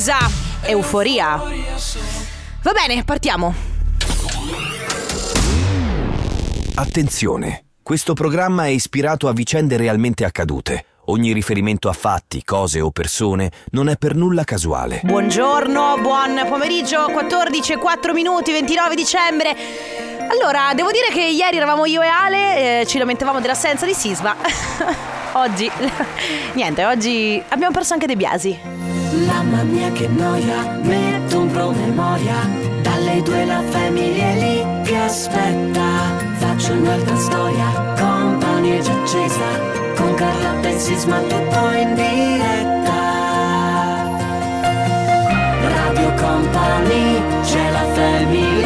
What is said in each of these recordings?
Elisa, euforia. Va bene, partiamo. Attenzione, questo programma è ispirato a vicende realmente accadute. Ogni riferimento a fatti, cose o persone non è per nulla casuale. Buongiorno, buon pomeriggio, 14 e 4 minuti, 29 dicembre. Allora, devo dire che ieri eravamo io e Ale, eh, ci lamentavamo dell'assenza di Sisma. oggi, niente, oggi abbiamo perso anche De Biasi. Mamma mia che noia, metto un promemoria. Dalle due la famiglia è lì che aspetta. Faccio un'altra storia, compagnia già accesa. Con Carlotta e Sisma tutto in diretta. Radio Company, c'è la family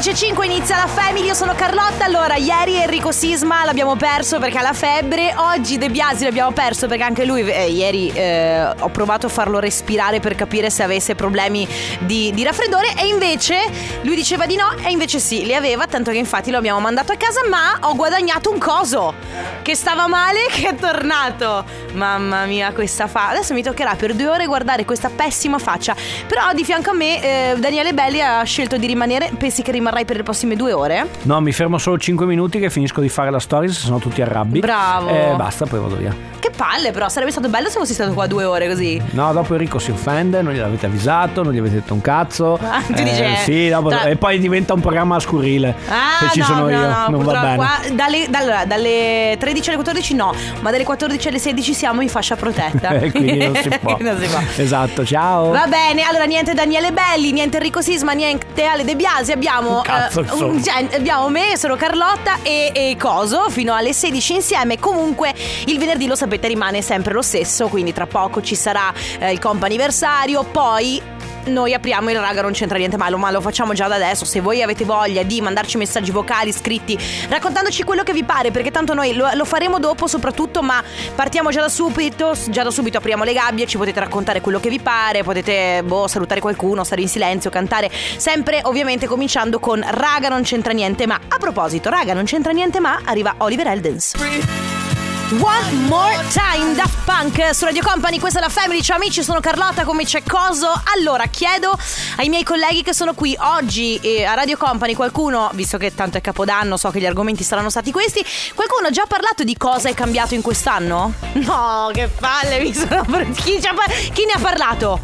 16.05 inizia la Family, io sono Carlotta. Allora, ieri Enrico Sisma l'abbiamo perso perché ha la febbre, oggi De Biasi l'abbiamo perso perché anche lui, eh, ieri eh, ho provato a farlo respirare per capire se avesse problemi di, di, raffreddore e invece lui diceva di no e invece sì, li aveva, tanto che infatti lo abbiamo mandato a casa, ma ho guadagnato un coso che stava male che è tornato. Mamma mia, questa fa... Adesso mi toccherà per due ore guardare questa pessima faccia. Però di fianco a me eh, Daniele Belli ha scelto di rimanere, pensi che rimarrà rimarrai per le prossime due ore? No, mi fermo solo 5 minuti che finisco di fare la stories, se no tutti arrabbi. Bravo. E basta, poi vado via. Che palle, però sarebbe stato bello se fossi stato qua due ore così. No, dopo Enrico si offende, non gliel'avete avvisato, non gli avete detto un cazzo. Ah, tu dici, eh, Sì, dopo- tra- e poi diventa un programma scurrile. Ah, se ci no, sono no, io, no, non va bene. qua dalle, dall'ora, dalle 13 alle 14 no, ma dalle 14 alle 16 siamo in fascia protetta. Eh, quindi non si può. Non si può. Esatto, ciao. Va bene, allora niente Daniele Belli, niente Enrico Sisma, niente Ale De Biasi, abbiamo, Cazzo, eh, un- cioè, abbiamo me, sono Carlotta e, e Coso fino alle 16 insieme. Comunque il venerdì lo sapete rimane sempre lo stesso, quindi tra poco ci sarà eh, il comp anniversario, poi noi apriamo il raga non c'entra niente male, ma lo facciamo già da adesso. Se voi avete voglia di mandarci messaggi vocali, scritti, raccontandoci quello che vi pare, perché tanto noi lo, lo faremo dopo soprattutto, ma partiamo già da subito, già da subito apriamo le gabbie, ci potete raccontare quello che vi pare, potete boh, salutare qualcuno, stare in silenzio, cantare, sempre ovviamente cominciando con raga non c'entra niente ma. A proposito, raga non c'entra niente ma, arriva Oliver Eldens. One More Time Daft Punk su Radio Company, questa è la Family, ciao amici, sono Carlotta, come c'è Coso? Allora, chiedo ai miei colleghi che sono qui oggi eh, a Radio Company, qualcuno, visto che tanto è Capodanno, so che gli argomenti saranno stati questi, qualcuno ha già parlato di cosa è cambiato in quest'anno? No, che palle, mi sono... Chi, ci ha par- chi ne ha parlato?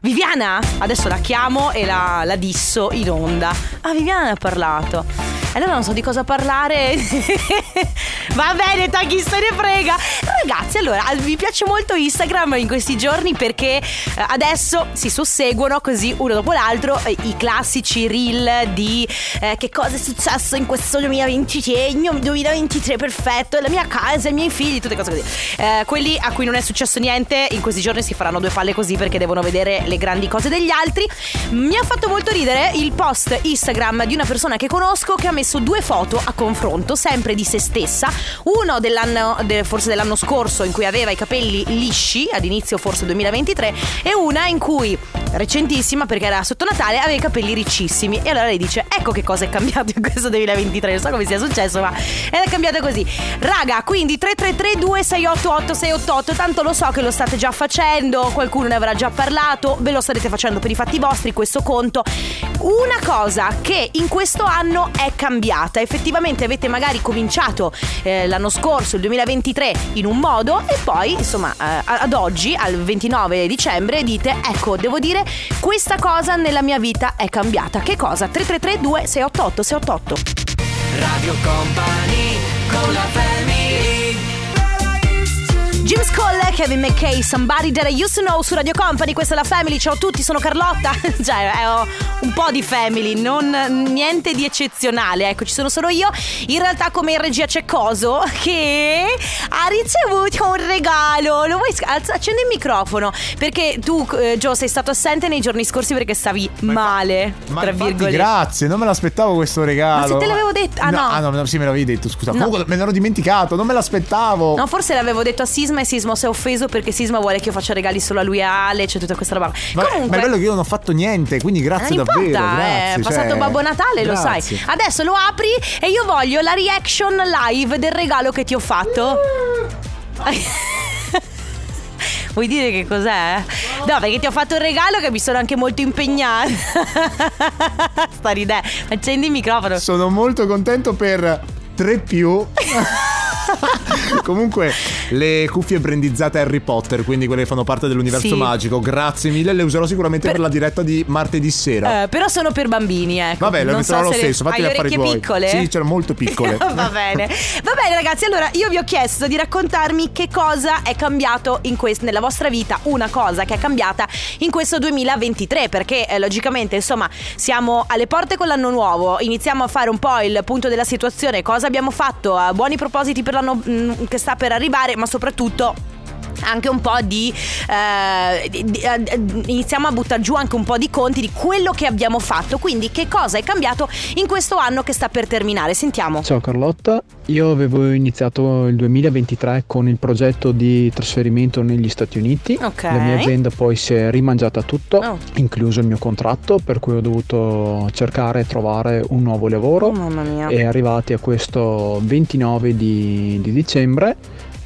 Viviana? Adesso la chiamo e la, la disso in onda. Ah, Viviana ne ha parlato. Allora non so di cosa parlare. Va bene, chi se ne frega. Ragazzi, allora, mi piace molto Instagram in questi giorni perché eh, adesso si susseguono così uno dopo l'altro eh, i classici reel di eh, che cosa è successo in questo 2023, 2023 perfetto, la mia casa, i miei figli, tutte cose così. Eh, quelli a cui non è successo niente in questi giorni si faranno due palle così perché devono vedere le grandi cose degli altri. Mi ha fatto molto ridere il post Instagram di una persona che conosco che ha messo due foto a confronto, sempre di se stessa. Uno dell'anno, de- forse dell'anno scorso, in cui aveva i capelli lisci, ad inizio forse 2023, e una in cui, recentissima perché era sotto Natale, aveva i capelli riccissimi. E allora lei dice: Ecco che cosa è cambiato in questo 2023. Non so come sia successo, ma è cambiato così. Raga, quindi 333 2688 688 Tanto lo so che lo state già facendo, qualcuno ne avrà già parlato, ve lo starete facendo per i fatti vostri, questo conto. Una cosa che in questo anno è cambiata, effettivamente avete magari cominciato eh, l'anno scorso, il 2023, in un modo e poi, insomma, eh, ad oggi, al 29 dicembre, dite, ecco, devo dire, questa cosa nella mia vita è cambiata. Che cosa? 333 2688 688 Radio Company, con la family James Cole, Kevin McKay, Somebody That I Used to Know su Radio Company, questa è la Family, ciao a tutti, sono Carlotta, cioè oh, un po' di Family, non niente di eccezionale, ecco ci sono solo io, in realtà come in regia c'è Coso che ha ricevuto un regalo, lo vuoi alza- accendi il microfono, perché tu eh, Gio sei stato assente nei giorni scorsi perché stavi male, Ma tra virgolette. grazie, non me l'aspettavo questo regalo. Ma se te l'avevo detto- ah, no. Ah no, no, sì me l'avevi detto, scusa. No. Me l'ero dimenticato, non me l'aspettavo. No, forse l'avevo detto a Sisma Sisma e Sisma si è offeso perché Sisma vuole che io faccia regali solo a lui e a Ale, c'è tutta questa roba. Ma, Comunque, ma è bello che io non ho fatto niente, quindi grazie non davvero. importa, grazie, è passato cioè, Babbo Natale, lo sai. grazie. Adesso lo apri e io voglio la reaction live del regalo che ti ho fatto. Vuoi dire che cos'è? No, perché ti ho fatto un regalo che mi sono anche molto impegnata. Sta ridendo. Accendi il microfono. Sono molto contento per 3 più. Comunque, le cuffie brandizzate Harry Potter, quindi quelle che fanno parte dell'universo Sì. magico, grazie mille. Le userò sicuramente per, Per- la diretta di martedì sera. Eh, però sono per bambini, ecco. Vabbè, Non metterò so lo le- stesso. Le affari orecchie tuoi. piccole? Sì, c'erano molto piccole. Va bene. Va bene, ragazzi. Allora, io vi ho chiesto di raccontarmi che cosa è cambiato in quest- nella vostra vita, una cosa che è cambiata in questo 2023, perché eh, logicamente, insomma, siamo alle porte con l'anno nuovo, iniziamo a fare un po' il punto della situazione, cosa abbiamo fatto, buoni propositi per l'anno mm, che sta per arrivare, ma soprattutto anche un po' di, eh, di- di- eh, iniziamo a buttare giù anche un po' di conti di quello che abbiamo fatto quindi che cosa è cambiato in questo anno che sta per terminare sentiamo Ciao Carlotta, io avevo iniziato il 2023 con il progetto di trasferimento negli Stati Uniti. Ok. La mia azienda poi si è rimangiata tutto, Oh. incluso il mio contratto, per cui ho dovuto cercare e trovare un nuovo lavoro. oh mamma mia E arrivati a questo 29 di, di dicembre,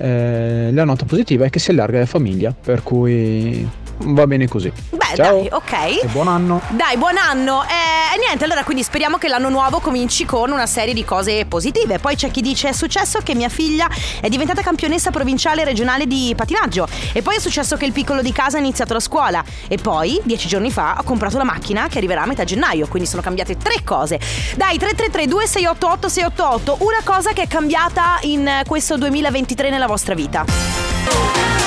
eh, la nota positiva è che si allarga la famiglia, per cui va bene così. beh Ciao. dai ok E buon anno! Dai, buon anno! E niente, allora quindi speriamo che l'anno nuovo cominci con una serie di cose positive. Poi c'è chi dice è successo che mia figlia è diventata campionessa provinciale e regionale di patinaggio. E poi è successo che il piccolo di casa ha iniziato la scuola. E poi, dieci giorni fa, ho comprato la macchina che arriverà a metà gennaio. Quindi sono cambiate tre cose. Dai, 333 2688 688 una cosa che è cambiata in eh, questo 2023 nella vostra vita.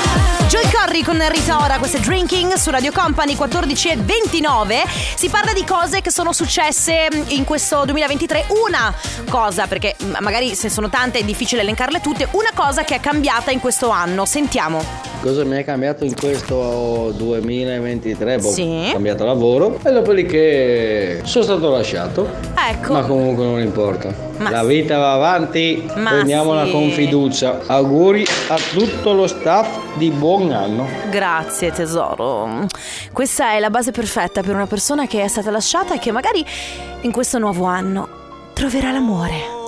Joy Corry con Rita Ora, questo è Drinking su Radio Company 14 e 29. Si parla di cose che sono successe mm, in questo 2023. Una cosa, perché mm, magari se sono tante è difficile elencarle tutte, una cosa che è cambiata in questo anno. Sentiamo. Cosa mi è cambiato in questo 2023? Boh, Sì. Ho cambiato lavoro e dopodiché sono stato lasciato. Ecco. Ma comunque non importa. Ma La vita va avanti, Ma prendiamola sì. con fiducia. Auguri a tutto lo staff di buon anno. Grazie tesoro. Questa è la base perfetta per una persona che è stata lasciata e che magari in questo nuovo anno troverà l'amore.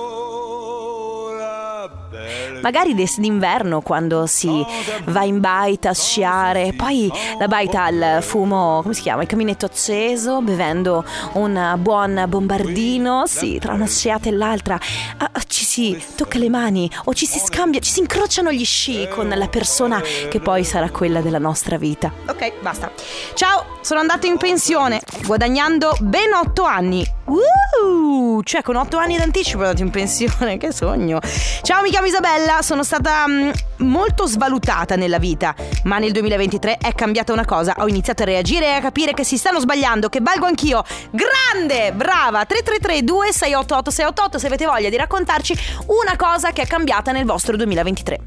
Magari d'inverno quando si va in baita a sciare, poi la baita al fumo, come si chiama? Il caminetto acceso, bevendo un buon bombardino, sì, tra una sciata e l'altra ah, ah, ci si tocca le mani o ci si scambia, ci si incrociano gli sci con la persona che poi sarà quella della nostra vita. Ok, basta. Ciao, sono andato in pensione guadagnando ben 8 anni. Uh, cioè con 8 anni d'anticipo sono andato in pensione, che sogno. Ciao, mi chiamo Isabella, sono stata mm, molto svalutata nella vita, ma nel 2023 è cambiata una cosa, ho iniziato a reagire e a capire che si stanno sbagliando, che valgo anch'io. Grande, brava, 333 2688 688 se avete voglia di raccontarci una cosa che è cambiata nel vostro 2023.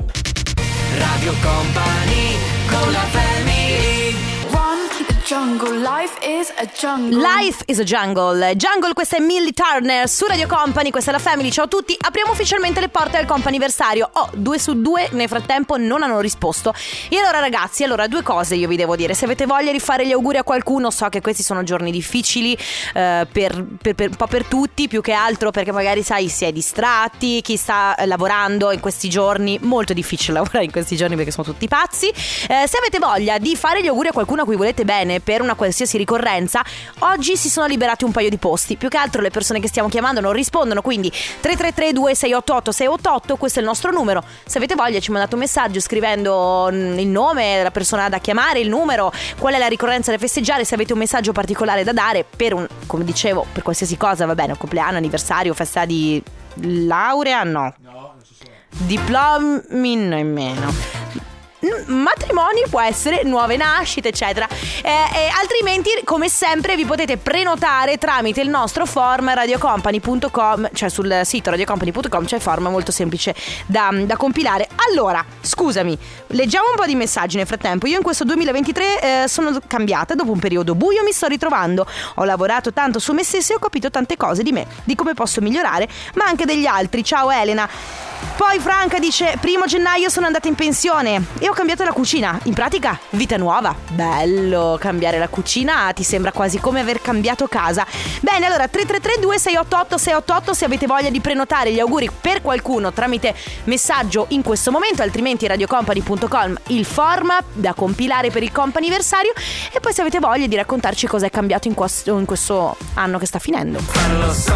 Radio Company con la family jungle. Life is a jungle. Life is a Jungle. Jungle, questa è Millie Turner su Radio Company, questa è la Family. Ciao a tutti. Apriamo ufficialmente le porte del comp'anniversario. Oh, due su due nel frattempo non hanno risposto. E allora, ragazzi, allora due cose io vi devo dire. Se avete voglia di fare gli auguri a qualcuno, so che questi sono giorni difficili eh, per, per- per- un po' per tutti, più che altro perché magari, sai, si è distratti, chi sta eh, lavorando in questi giorni. Molto difficile lavorare in questi giorni perché sono tutti pazzi. Eh, se avete voglia di fare gli auguri a qualcuno a cui volete bene per una qualsiasi ricorrenza, oggi si sono liberati un paio di posti. Più che altro le persone che stiamo chiamando non rispondono, quindi 333 2688 688, questo è il nostro numero. Se avete voglia ci mandate un messaggio scrivendo mm, il nome della persona da chiamare, il numero, qual è la ricorrenza da festeggiare, se avete un messaggio particolare da dare per un, come dicevo, per qualsiasi cosa, va bene, un compleanno, anniversario, festa di laurea, no. Diplomi nemmeno. Matrimoni può essere nuove nascite, eccetera. Eh, e altrimenti, come sempre, vi potete prenotare tramite il nostro form radiocompany.com, cioè sul sito radiocompany.com c'è il form molto semplice da, da compilare. Allora, scusami, leggiamo un po' di messaggi nel frattempo. Io in questo 2023 eh, sono cambiata dopo un periodo buio, mi sto ritrovando. Ho lavorato tanto su me stessa e ho capito tante cose di me, di come posso migliorare, ma anche degli altri. Ciao Elena. Poi Franca dice: Primo gennaio sono andata in pensione e ho cambiato la cucina. In pratica, vita nuova. Bello, cambiare la cucina ti sembra quasi come aver cambiato casa. Bene, allora 3332 688 688 se avete voglia di prenotare gli auguri per qualcuno tramite messaggio in questo momento, altrimenti radiocompany.com il form da compilare per il companiversario e poi se avete voglia di raccontarci cosa è cambiato in questo, in questo anno che sta finendo.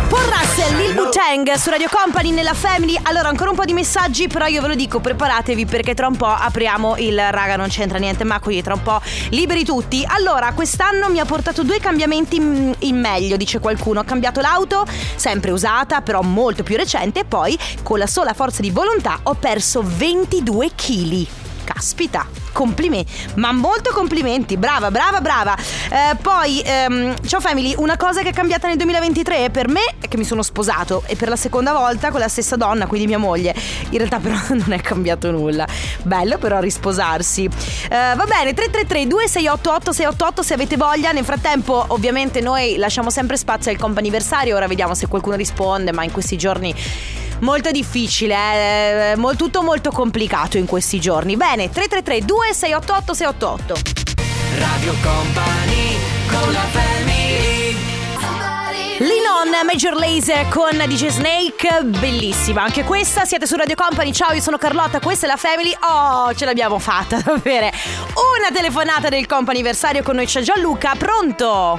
Paul Russell, Lil Wu-Tang su Radio Company nella Family. Allora, ancora un po' di messaggi, però io ve lo dico, preparatevi perché tra un po' apriamo il raga, non c'entra niente, ma qui tra un po' liberi tutti. Allora, quest'anno mi ha portato due cambiamenti in in meglio, dice qualcuno. Ho cambiato l'auto, sempre usata, però molto più recente, e poi con la sola forza di volontà ho perso 22 kg. Caspita, complimenti, ma molto complimenti, brava, brava, brava. Eh, poi, ehm, ciao family, una cosa che è cambiata nel 2023 per me è che mi sono sposato e per la seconda volta con la stessa donna, quindi mia moglie. In realtà però non è cambiato nulla. Bello però risposarsi. Eh, va bene, 333 2688 688 se avete voglia. Nel frattempo ovviamente noi lasciamo sempre spazio al comp'anniversario, ora vediamo se qualcuno risponde, ma in questi giorni molto difficile, eh, mol- tutto molto complicato in questi giorni. Bene, 333 2688 688. Radio Company con la family Linon Major Laser con DJ Snake, bellissima anche questa. Siete su Radio Company. Ciao, io sono Carlotta, questa è la Family. Oh, ce l'abbiamo fatta ad avere una telefonata del comp'anniversario con noi c'è Gianluca. Pronto?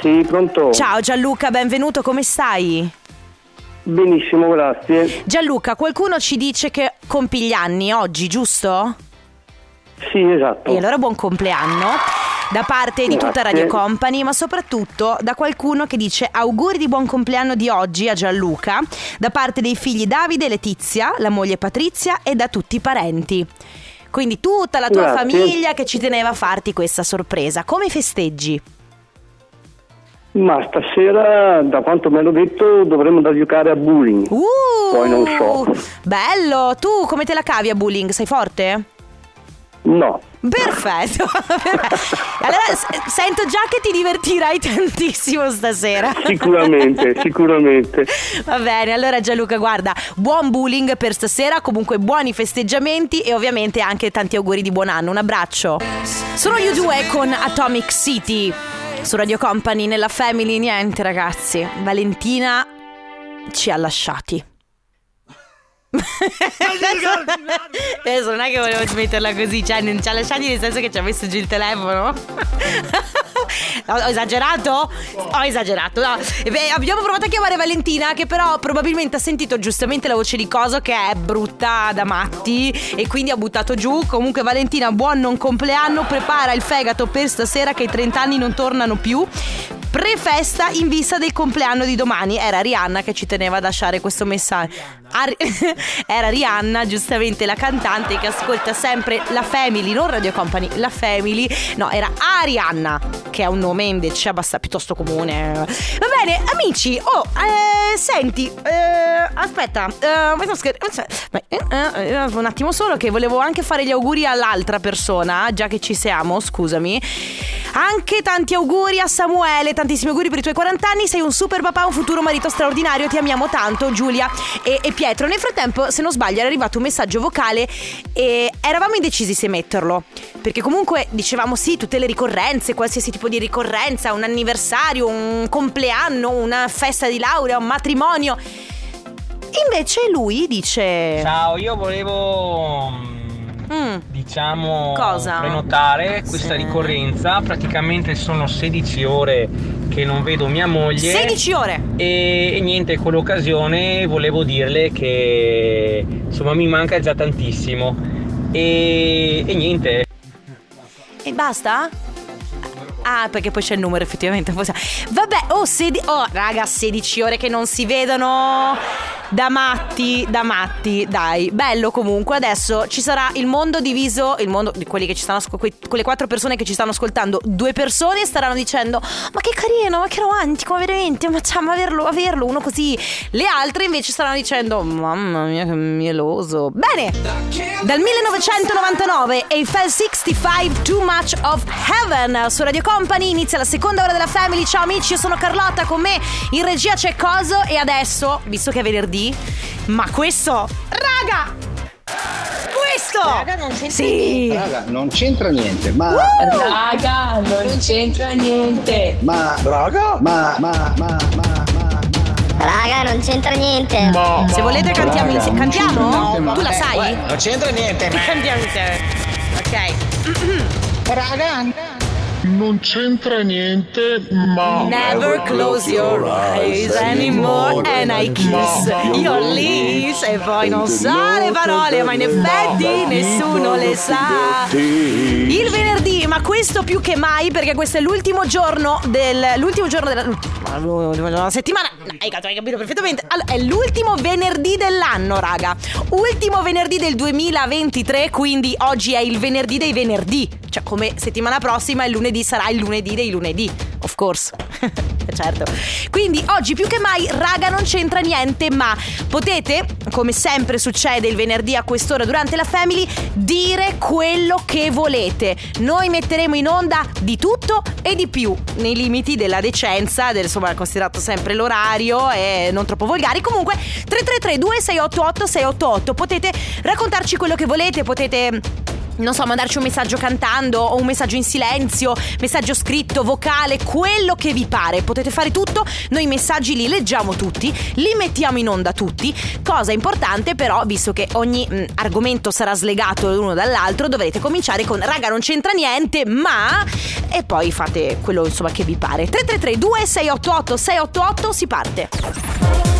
Sì, pronto? Ciao Gianluca, benvenuto, come stai? Benissimo, grazie. Gianluca, qualcuno ci dice che compi gli anni oggi, giusto? Sì, esatto. E allora buon compleanno da parte di tutta Grazie. Radio Company, ma soprattutto da qualcuno che dice auguri di buon compleanno di oggi a Gianluca, da parte dei figli Davide e Letizia, la moglie Patrizia e da tutti i parenti. Quindi tutta la tua Grazie. famiglia che ci teneva a farti questa sorpresa. Come festeggi? Ma stasera, da quanto mi hanno detto, dovremmo da giocare a bowling. Uh! Poi non so. Bello! Tu come te la cavi a bullying? Sei forte? No. Perfetto. allora s- sento già che ti divertirai tantissimo stasera. Sicuramente, sicuramente. Va bene, allora Gianluca, guarda, buon bullying per stasera, comunque buoni festeggiamenti e ovviamente anche tanti auguri di buon anno. Un abbraccio. Sono gli due con Atomic City su Radio Company nella Family. Niente, ragazzi. Valentina ci ha lasciati. Adesso non è che volevo smetterla così, cioè non ci ha lasciati nel senso che ci ha messo giù il telefono. Ho esagerato? Ho esagerato, no. Beh, abbiamo provato a chiamare Valentina che però probabilmente ha sentito giustamente la voce di Coso che è brutta da matti e quindi ha buttato giù. Comunque Valentina, buon non compleanno, prepara il fegato per stasera che i 30 anni non tornano più. Prefesta in vista del compleanno di domani. Era Rihanna che ci teneva a lasciare questo messaggio. Ari- Era Rihanna, giustamente la cantante che ascolta sempre la Family, non Radio Company, la Family. No, era Arianna, che è un nome invece abbastanza piuttosto comune. Va bene, amici. Oh, eh, senti, eh, aspetta, eh, eh, eh, eh, un attimo solo che volevo anche fare gli auguri all'altra persona, già che ci siamo, scusami. Anche tanti auguri a Samuele, tantissimi auguri per i tuoi 40 anni, sei un super papà, un futuro marito straordinario, ti amiamo tanto Giulia e, e Pietro. Nel frattempo, se non sbaglio, era arrivato un messaggio vocale e eravamo indecisi se metterlo, perché comunque dicevamo sì, tutte le ricorrenze, qualsiasi tipo di ricorrenza, un anniversario, un compleanno, una festa di laurea, un matrimonio. Invece lui dice... Ciao, io volevo Mm, diciamo Cosa? prenotare questa Sì. ricorrenza. Praticamente sono 16 ore che non vedo mia moglie. 16 ore! E, e niente, con l'occasione volevo dirle che insomma mi manca già tantissimo. E, e niente, E basta? Ah, perché poi c'è il numero effettivamente. Vabbè, oh, sedi- oh, raga, 16 ore che non si vedono. Da matti, da matti, dai. Bello comunque. Adesso ci sarà il mondo diviso, il mondo di quelli che ci stanno ascoltando, quelle quattro persone che ci stanno ascoltando. Due persone staranno dicendo: Ma che carino, ma che romantico, ma veramente, ma, cioè, averlo, averlo, uno così. Le altre invece staranno dicendo: Mamma mia, che mieloso. Bene, dal 1999 Eiffel 65 Too Much of Heaven su Radio Company inizia la seconda ora della Family. Ciao amici, io sono Carlotta, con me in regia c'è Coso e adesso, visto che è venerdì, ma questo, raga! Questo! Raga, non c'entra sì. Raga, non c'entra niente, ma. Raga, non c'entra niente. Ma. Raga? Ma, ma, ma, ma, ma. Raga, non c'entra niente. Se volete cantiamo Raga, insieme. Cantiamo? niente, ma- tu la sai? Non c'entra niente, ma. Cantiamo insieme. Ok. Raga. Non c'entra niente, ma. Never close your eyes anymore and I kiss. your lips E poi non sa le parole ma in effetti nessuno le sa. Il venerdì, ma questo più che mai perché questo è l'ultimo giorno del... l'ultimo giorno della... settimana. Hai capito, hai capito perfettamente. Allora, È l'ultimo venerdì dell'anno raga. Ultimo venerdì del 2023 quindi oggi è il venerdì dei venerdì. Cioè come settimana prossima il lunedì sarà il lunedì dei lunedì Of course certo. Quindi oggi più che mai, raga, non c'entra niente, ma potete, come sempre succede il venerdì a quest'ora durante la Family, dire quello che volete. Noi metteremo in onda di tutto e di più, nei limiti della decenza, del, insomma, considerato sempre l'orario e non troppo volgari. Comunque, 333 2688 688 potete raccontarci quello che volete, potete non so, mandarci un messaggio cantando o un messaggio in silenzio, messaggio scritto, vocale, quello che vi pare. Potete fare tutto, noi i messaggi li leggiamo tutti, li mettiamo in onda tutti. Cosa importante però, visto che ogni mh, argomento sarà slegato l'uno dall'altro, dovrete cominciare con raga non c'entra niente, ma e poi fate quello insomma che vi pare. 333 2688 688 si parte.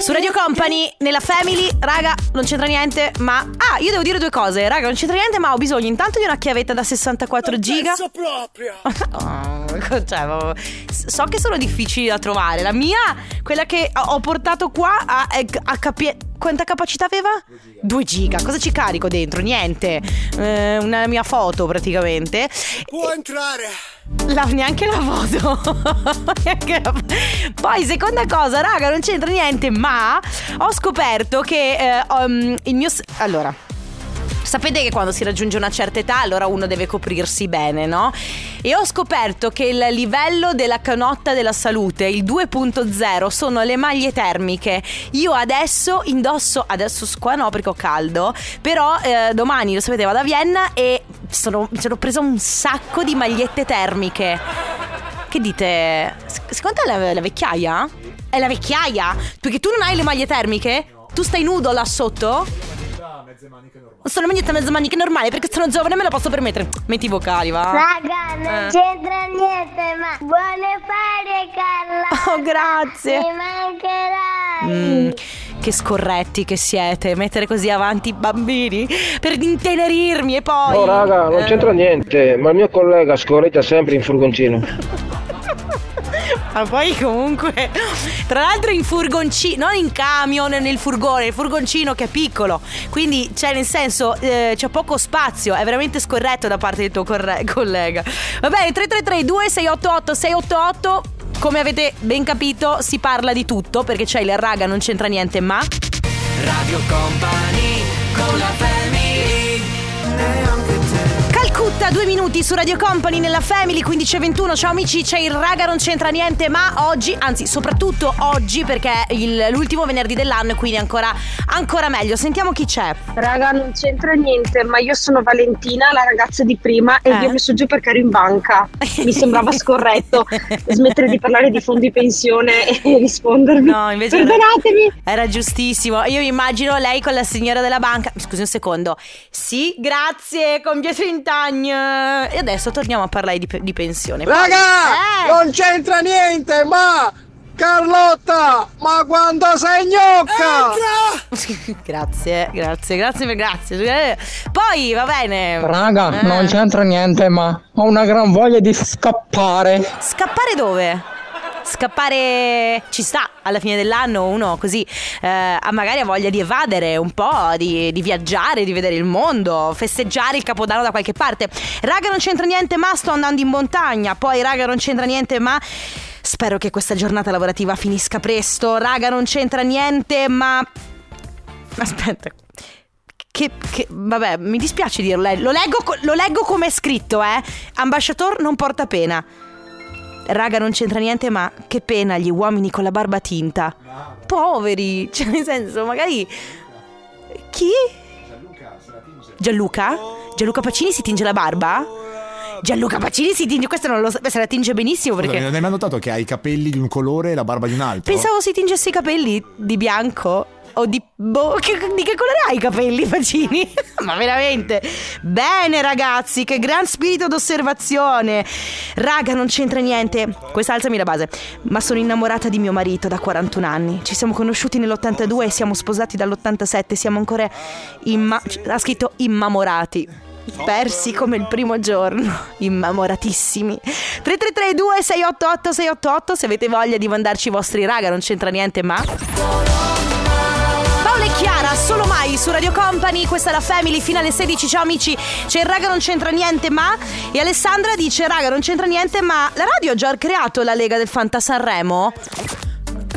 Su Radio Company nella Family, raga, non c'entra niente, ma ah, io devo dire due cose, raga, non c'entra niente, ma ho bisogno intanto di una chiavetta da 64 giga. proprio. Oh, cioè, so che sono difficili da trovare. La mia, quella che ho portato qua, ha, è- ha capi- quanta capacità aveva? 2 giga. Cosa ci carico dentro? Niente. Eh, una mia foto praticamente. Può entrare. La- neanche la foto. Neanche la- Poi, seconda cosa, raga, non c'entra niente, ma ho scoperto che eh, um, il mio. Allora. Sapete che quando si raggiunge una certa età allora uno deve coprirsi bene, no? E ho scoperto che il livello della canotta della salute, il 2.0, sono le maglie termiche. Io adesso indosso, adesso qua no perché ho caldo, però eh, domani, lo sapete, vado a Vienna e sono, mi sono presa un sacco di magliette termiche. Che dite? Secondo te è la, la vecchiaia? È la vecchiaia? Perché tu non hai le maglie termiche? Tu stai nudo là sotto? Sono maglietta mezza manica normale perché sono giovane e me la posso permettere. Metti i vocali, va. Raga, non Eh. c'entra niente, ma buone ferie, Carla. Oh, grazie. Mi mancherai. Mm, che scorretti che siete. Mettere così avanti i bambini per intenerirmi e poi. No raga, non Eh. c'entra niente, ma il mio collega scorretta sempre in furgoncino. Ma poi comunque, tra l'altro in furgoncino, non in camion, nel furgone, il furgoncino che è piccolo. Quindi, cioè, nel senso, eh, c'è poco spazio, è veramente scorretto da parte del tuo corre- collega. Va bene, 333 2688 688 come avete ben capito, si parla di tutto perché c'è il raga, non c'entra niente, ma. Radio Company con la te Calcutta, due minuti su Radio Company nella Family 1521. Ciao amici, c'è il raga, non c'entra niente, ma oggi, anzi, soprattutto oggi, perché è il- l'ultimo venerdì dell'anno, e quindi ancora, ancora meglio. Sentiamo chi c'è. Raga, non c'entra niente, ma io sono Valentina, la ragazza di prima, e Eh? vi ho messo giù perché ero in banca. Mi sembrava scorretto smettere di parlare di fondi pensione e rispondermi. No, invece Perdonatemi. Era giustissimo. Io immagino lei con la signora della banca. Scusi un secondo. Sì, grazie, con Pietro Intagno. E adesso torniamo a parlare di, di pensione. Raga, Eh! non c'entra niente, ma Carlotta, ma quando sei gnocca? grazie, grazie, grazie, per- grazie. Eh, Poi va bene. Raga, Eh. non c'entra niente, ma ho una gran voglia di scappare. Scappare dove? Scappare ci sta alla fine dell'anno, uno così eh, magari ha voglia di evadere un po', di, di viaggiare, di vedere il mondo, festeggiare il capodanno da qualche parte. Raga, non c'entra niente, ma sto andando in montagna. Poi, raga, non c'entra niente, ma. Spero che questa giornata lavorativa finisca presto. Raga, non c'entra niente, ma. Aspetta. Che, che- vabbè, mi dispiace dirlo. eh. Lo leggo, lo leggo come è scritto, eh. Ambasciator non porta pena. Raga, non c'entra niente, ma che pena gli uomini con la barba tinta. Poveri, cioè, nel senso, magari. Chi? Gianluca? Gianluca Pacini si tinge la barba? Gianluca Pacini si tinge, questo non lo beh, se la tinge benissimo perché non hai mai notato che ha i capelli di un colore e la barba di un altro? pensavo si tingesse i capelli di bianco o di boh, che- di che colore hai i capelli Pacini? Ma veramente? Bene ragazzi, che gran spirito d'osservazione. Raga, non c'entra niente. Questa alzami la base. Ma sono innamorata di mio marito da 41 anni. Ci siamo conosciuti nell'82 e siamo sposati dall'87. Siamo ancora imma- ha scritto immamorati. Persi come il primo giorno, immamoratissimi. 3332 688 688 se avete voglia di mandarci i vostri raga, non c'entra niente, ma Chiara, solo mai su Radio Company, questa è la Family fino alle 16. Ciao amici, c'è il raga non c'entra niente, ma e Alessandra dice raga non c'entra niente, ma la radio ha già creato la Lega del Fanta Sanremo?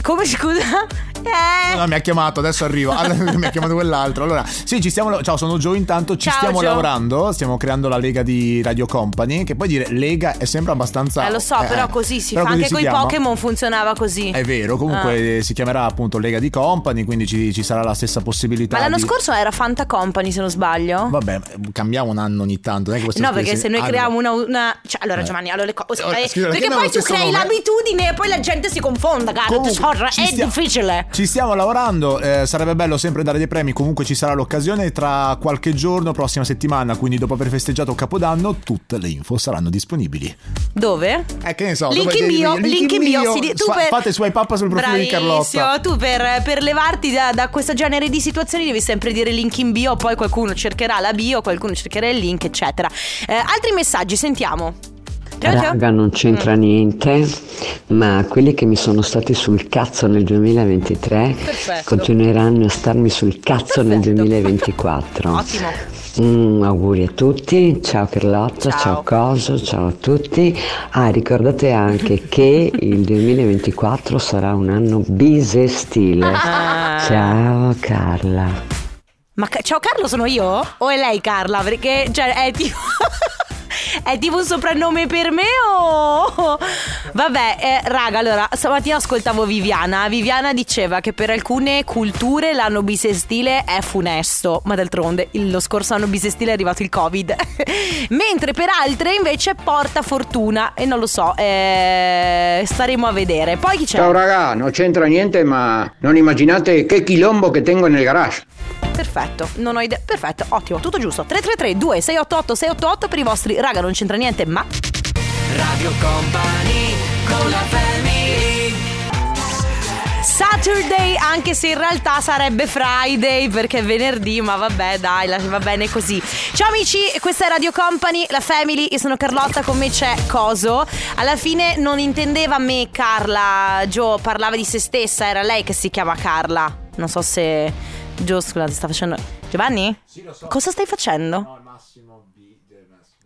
Come scusa? Eh. No, mi ha chiamato, adesso arrivo. Allora, mi ha chiamato quell'altro. Allora, sì, ci stiamo. Ciao, sono Joe. Intanto ci Ciao, stiamo Joe. lavorando. Stiamo creando la Lega di Radio Company. Che poi dire Lega è sempre abbastanza. Eh, lo so, eh, però così si però fa così anche con i. Pokémon funzionava così. È vero, comunque eh, si chiamerà appunto Lega di Company, quindi ci, ci sarà la stessa possibilità. Ma l'anno di... scorso era Fanta Company, se non sbaglio. Vabbè, cambiamo un anno ogni tanto. No, perché se noi anno. creiamo una. una- cioè, allora, Eh. Giovanni, allora le cose. Eh, scusa, perché perché poi tu crei nome? l'abitudine e poi la gente si confonda, cara. Comunque, è difficile. Ci stiamo lavorando, eh, sarebbe bello sempre dare dei premi, comunque ci sarà l'occasione tra qualche giorno, prossima settimana, quindi dopo aver festeggiato Capodanno, tutte le info saranno disponibili. Dove? Eh, che ne so, Link in bio, link in bio. bio. di- tu Swa- per- Fate swipe up sul profilo di Bravissimo, Carlotta. tu per, per levarti da, da questo genere di situazioni devi sempre dire link in bio, poi qualcuno cercherà la bio, qualcuno cercherà il link, eccetera. Eh, altri messaggi, sentiamo. Ciao, ciao. Raga, non c'entra niente, ma quelli che mi sono stati sul cazzo nel 2023 Perfetto. continueranno a starmi sul cazzo nel 2024. Ottimo. Mm, auguri a tutti, ciao Carlotta, ciao. Coso, ciao a tutti. Ah, ricordate anche che il 2024 sarà un anno bisestile. Ah. Ciao Carla. Ma ca- ciao Carlo sono io? O è lei Carla? Perché cioè, è tipo... È tipo un soprannome per me o... Vabbè, eh, raga, allora, stamattina ascoltavo Viviana. Viviana diceva che per alcune culture l'anno bisestile è funesto, ma d'altronde lo scorso anno bisestile è arrivato il Covid. Mentre per altre invece porta fortuna e non lo so, eh, staremo a vedere. Poi chi c'è? Ciao raga, non c'entra niente, ma non immaginate che quilombo che tengo nel garage. Perfetto, non ho idea. Perfetto, ottimo, tutto giusto. 333 2688 688 per i vostri raga, non c'entra niente, ma Radio Company con la family Saturday, anche se in realtà sarebbe Friday perché è venerdì, ma vabbè, dai, va bene così. Ciao amici, questa è Radio Company, la Family, io sono Carlotta, con me c'è Coso. Alla fine non intendeva me Carla, Gio parlava di se stessa, era lei che si chiama Carla. Non so se Gio, scusate, sta facendo Giovanni? Sì, lo so. Cosa stai facendo?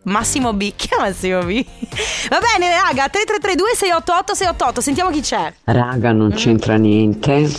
Massimo B. Chi è Massimo B? Va bene, raga, 3332 688 688, sentiamo chi c'è. Raga, non c'entra niente,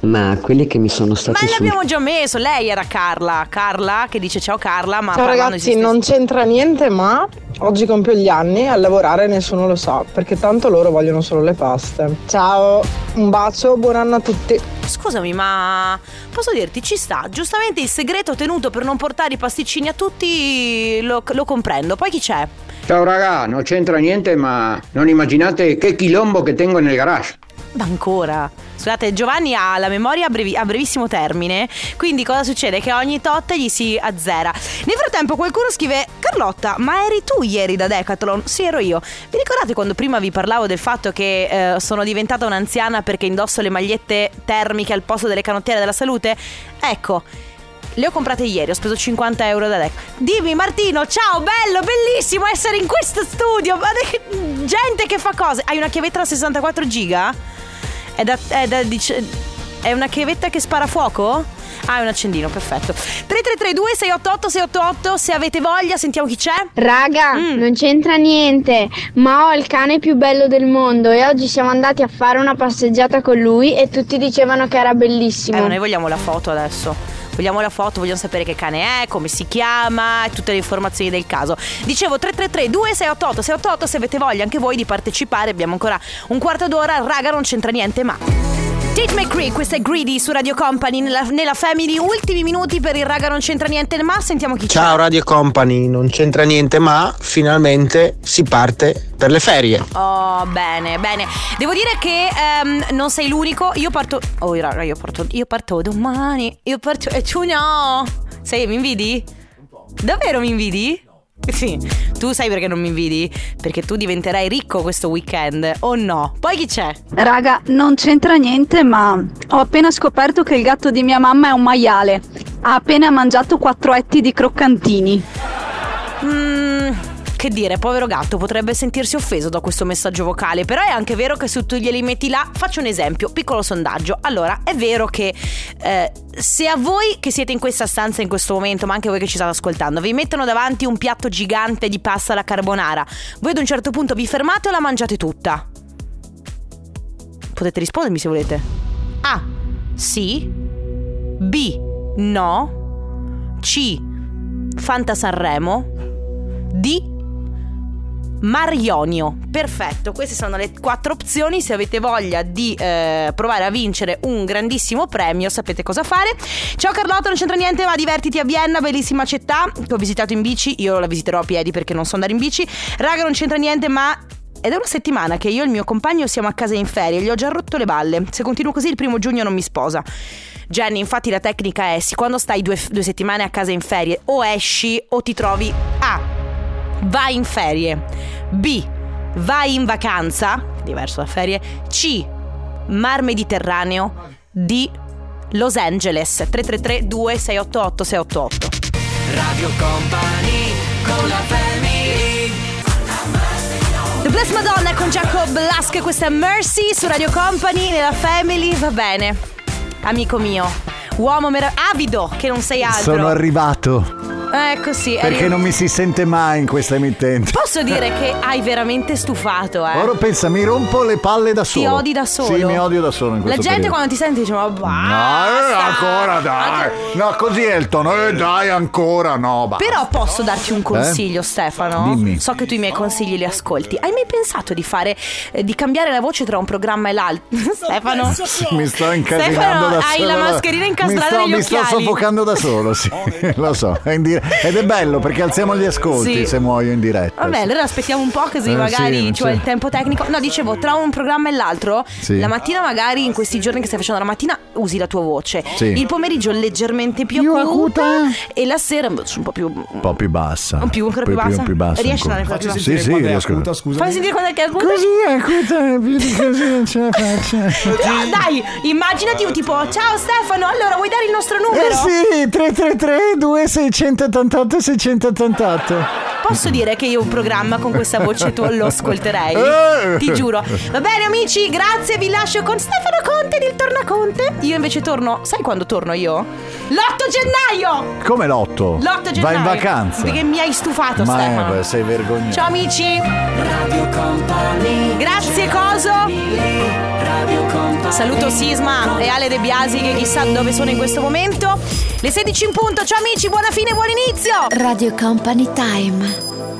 ma quelli che mi sono stati Ma sul l'abbiamo già messo, lei era Carla. Carla che dice ciao Carla, ma Ciao parlando ragazzi, non c'entra niente, ma oggi compio gli anni, a lavorare nessuno lo sa, perché tanto loro vogliono solo le paste. Ciao, un bacio, buon anno a tutti. Scusami, ma posso dirti, ci sta. Giustamente il segreto tenuto per non portare i pasticcini a tutti lo, lo comprendo. Poi chi c'è? Ciao raga, non c'entra niente, ma non immaginate che quilombo che tengo nel garage. Ma ancora. Scusate, Giovanni ha la memoria a, brevi- a brevissimo termine, quindi cosa succede? Che ogni tot gli si azzera. Nel frattempo qualcuno scrive Carlotta, ma eri tu ieri da Decathlon? Sì, ero io. Vi ricordate quando prima vi parlavo del fatto che eh, sono diventata un'anziana perché indosso le magliette termiche al posto delle canottiere della salute? Ecco, Le ho comprate ieri, ho speso 50 euro da deck. Dimmi Martino, ciao, bello, bellissimo essere in questo studio. Gente che fa cose. Hai una chiavetta da 64 giga? È da, è da è una chiavetta che spara fuoco? Ah, è un accendino, perfetto. 3332 688 688, se avete voglia, sentiamo chi c'è. Raga, Mm. non c'entra niente, ma ho il cane più bello del mondo e oggi siamo andati a fare una passeggiata con lui e tutti dicevano che era bellissimo. Eh, noi vogliamo la foto adesso. Vogliamo la foto, vogliamo sapere che cane è, come si chiama e tutte le informazioni del caso. Dicevo 333 2688 688 se avete voglia anche voi di partecipare, abbiamo ancora un quarto d'ora, raga non c'entra niente ma Tate McCree, questa è Greedy su Radio Company nella, nella Family, ultimi minuti per il raga non c'entra niente ma sentiamo chi c'è. Ciao Radio Company, non c'entra niente ma finalmente si parte per le ferie. Oh, bene, bene. Devo dire che ehm, non sei l'unico. Io parto. Oh, raga, io parto. Io parto domani. Io parto. E tu no. Sei, mi invidi? Davvero mi invidi? Sì, tu sai perché non mi invidi? Perché tu diventerai ricco questo weekend, o no? Poi chi c'è? Raga, non c'entra niente, ma ho appena scoperto che il gatto di mia mamma è un maiale. Ha appena mangiato quattro etti di croccantini. Che dire, povero gatto, potrebbe sentirsi offeso da questo messaggio vocale, però è anche vero che se tu glieli metti là, faccio un esempio, piccolo sondaggio. Allora, è vero che eh, se a voi che siete in questa stanza in questo momento, ma anche voi che ci state ascoltando, vi mettono davanti un piatto gigante di pasta alla carbonara, voi ad un certo punto vi fermate o la mangiate tutta? Potete rispondermi se volete. A. Sì. B. No. C. Fanta Sanremo. D. Marionio. Perfetto, queste sono le quattro opzioni. Se avete voglia di eh, provare a vincere un grandissimo premio, sapete cosa fare. Ciao Carlotta, non c'entra niente, ma divertiti a Vienna, bellissima città che ho visitato in bici. Io la visiterò a piedi perché non so andare in bici. Raga, non c'entra niente, ma è una settimana che io e il mio compagno siamo a casa in ferie, gli ho già rotto le balle. Se continuo così il primo giugno non mi sposa. Jenny, infatti la tecnica è, quando stai due, due settimane a casa in ferie, o esci o ti trovi A. Vai in ferie. B. Vai in vacanza, diverso da ferie. C. Mar Mediterraneo. D. Los Angeles. 333 2688 688. Radio Company con la family The Bless Madonna con Jacob Blask, questa è Mercy su Radio Company, nella Family, va bene. Amico mio, uomo meraviglioso, avido che non sei altro. Sono arrivato. Ecco sì. Perché eri- non mi si sente mai in questa emittente. Posso dire che hai veramente stufato, eh? Ora pensa, mi rompo le palle da Ti solo. odi da solo. Sì, mi odio da solo in La questo gente periodo. quando ti sente dice ma No, basta. eh, ancora dai. No, così è il tono. Eh, dai, ancora no. basta. Però posso darti un consiglio, Stefano? Dimmi. So che tu i miei consigli li ascolti. Hai mai pensato di fare eh, di cambiare la voce tra un programma e l'altro? Stefano? Mi sto incasinando Stefano, da hai solo. la mascherina incastrata mi sto, negli Mi sto occhiali. soffocando da solo, sì. Lo so. è in dire- Ed è bello perché alziamo gli ascolti Sì. se muoio in diretta. Vabbè, allora aspettiamo un po' così Eh, magari sì, c'è. il tempo tecnico. No, dicevo, tra un programma e l'altro, Sì. la mattina magari in questi giorni che stai facendo la mattina usi la tua voce. Sì. Il pomeriggio leggermente più acuta e la sera un po' più Un po' più bassa. Un più, ancora più bassa? più bassa Riesci ancora. andare ancora più Sì, sì, riesco. Fammi sentire quando è che è acuta. Così è acuta, più di così non ce la faccio. Ah, Dai, immaginati un tipo, ciao Stefano, allora vuoi dare il nostro numero? Eh sì, 333 2688 688. Posso dire che io un programma con questa voce tu lo ascolterei? Eh. Ti giuro. Va bene amici, grazie, vi lascio con Stefano Conte del Tornaconte. Io invece torno, sai quando torno io? L'8 gennaio! Come l'otto? L'8 gennaio. Vai in vacanza. Perché mi hai stufato Ma Stefano. eh, beh, sei vergognoso. Ciao amici. Radio Company Grazie Coso. Saluto Sisma e Ale De Biasi che chissà dove sono in questo momento. Le 16 in punto, ciao amici, buona fine, buon inizio. Radio Company Time.